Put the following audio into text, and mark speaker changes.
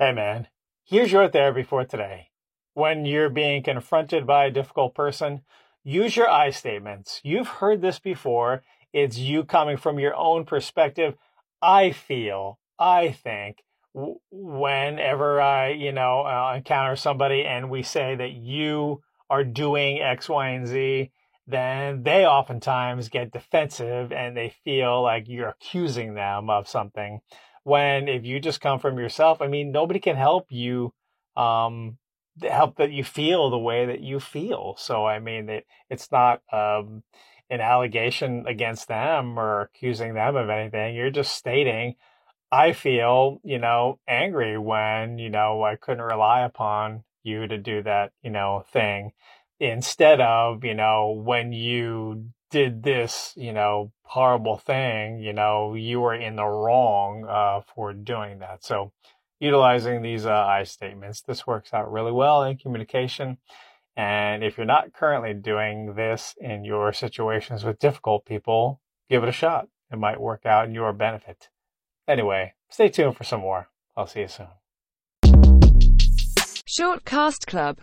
Speaker 1: Hey man, here's your therapy for today. When you're being confronted by a difficult person, use your I statements. You've heard this before. It's you coming from your own perspective. I feel, I think, whenever I, you know, uh, encounter somebody and we say that you are doing X, Y, and Z, then they oftentimes get defensive and they feel like you're accusing them of something when if you just come from yourself, I mean, nobody can help you um, help that you feel the way that you feel. So I mean, it, it's not um, an allegation against them or accusing them of anything. You're just stating, I feel, you know, angry when you know I couldn't rely upon you to do that, you know, thing instead of you know when you did this, you know, horrible thing, you know, you were in the wrong uh, for doing that. So, utilizing these uh, I statements, this works out really well in communication. And if you're not currently doing this in your situations with difficult people, give it a shot. It might work out in your benefit. Anyway, stay tuned for some more. I'll see you soon.
Speaker 2: Short Cast Club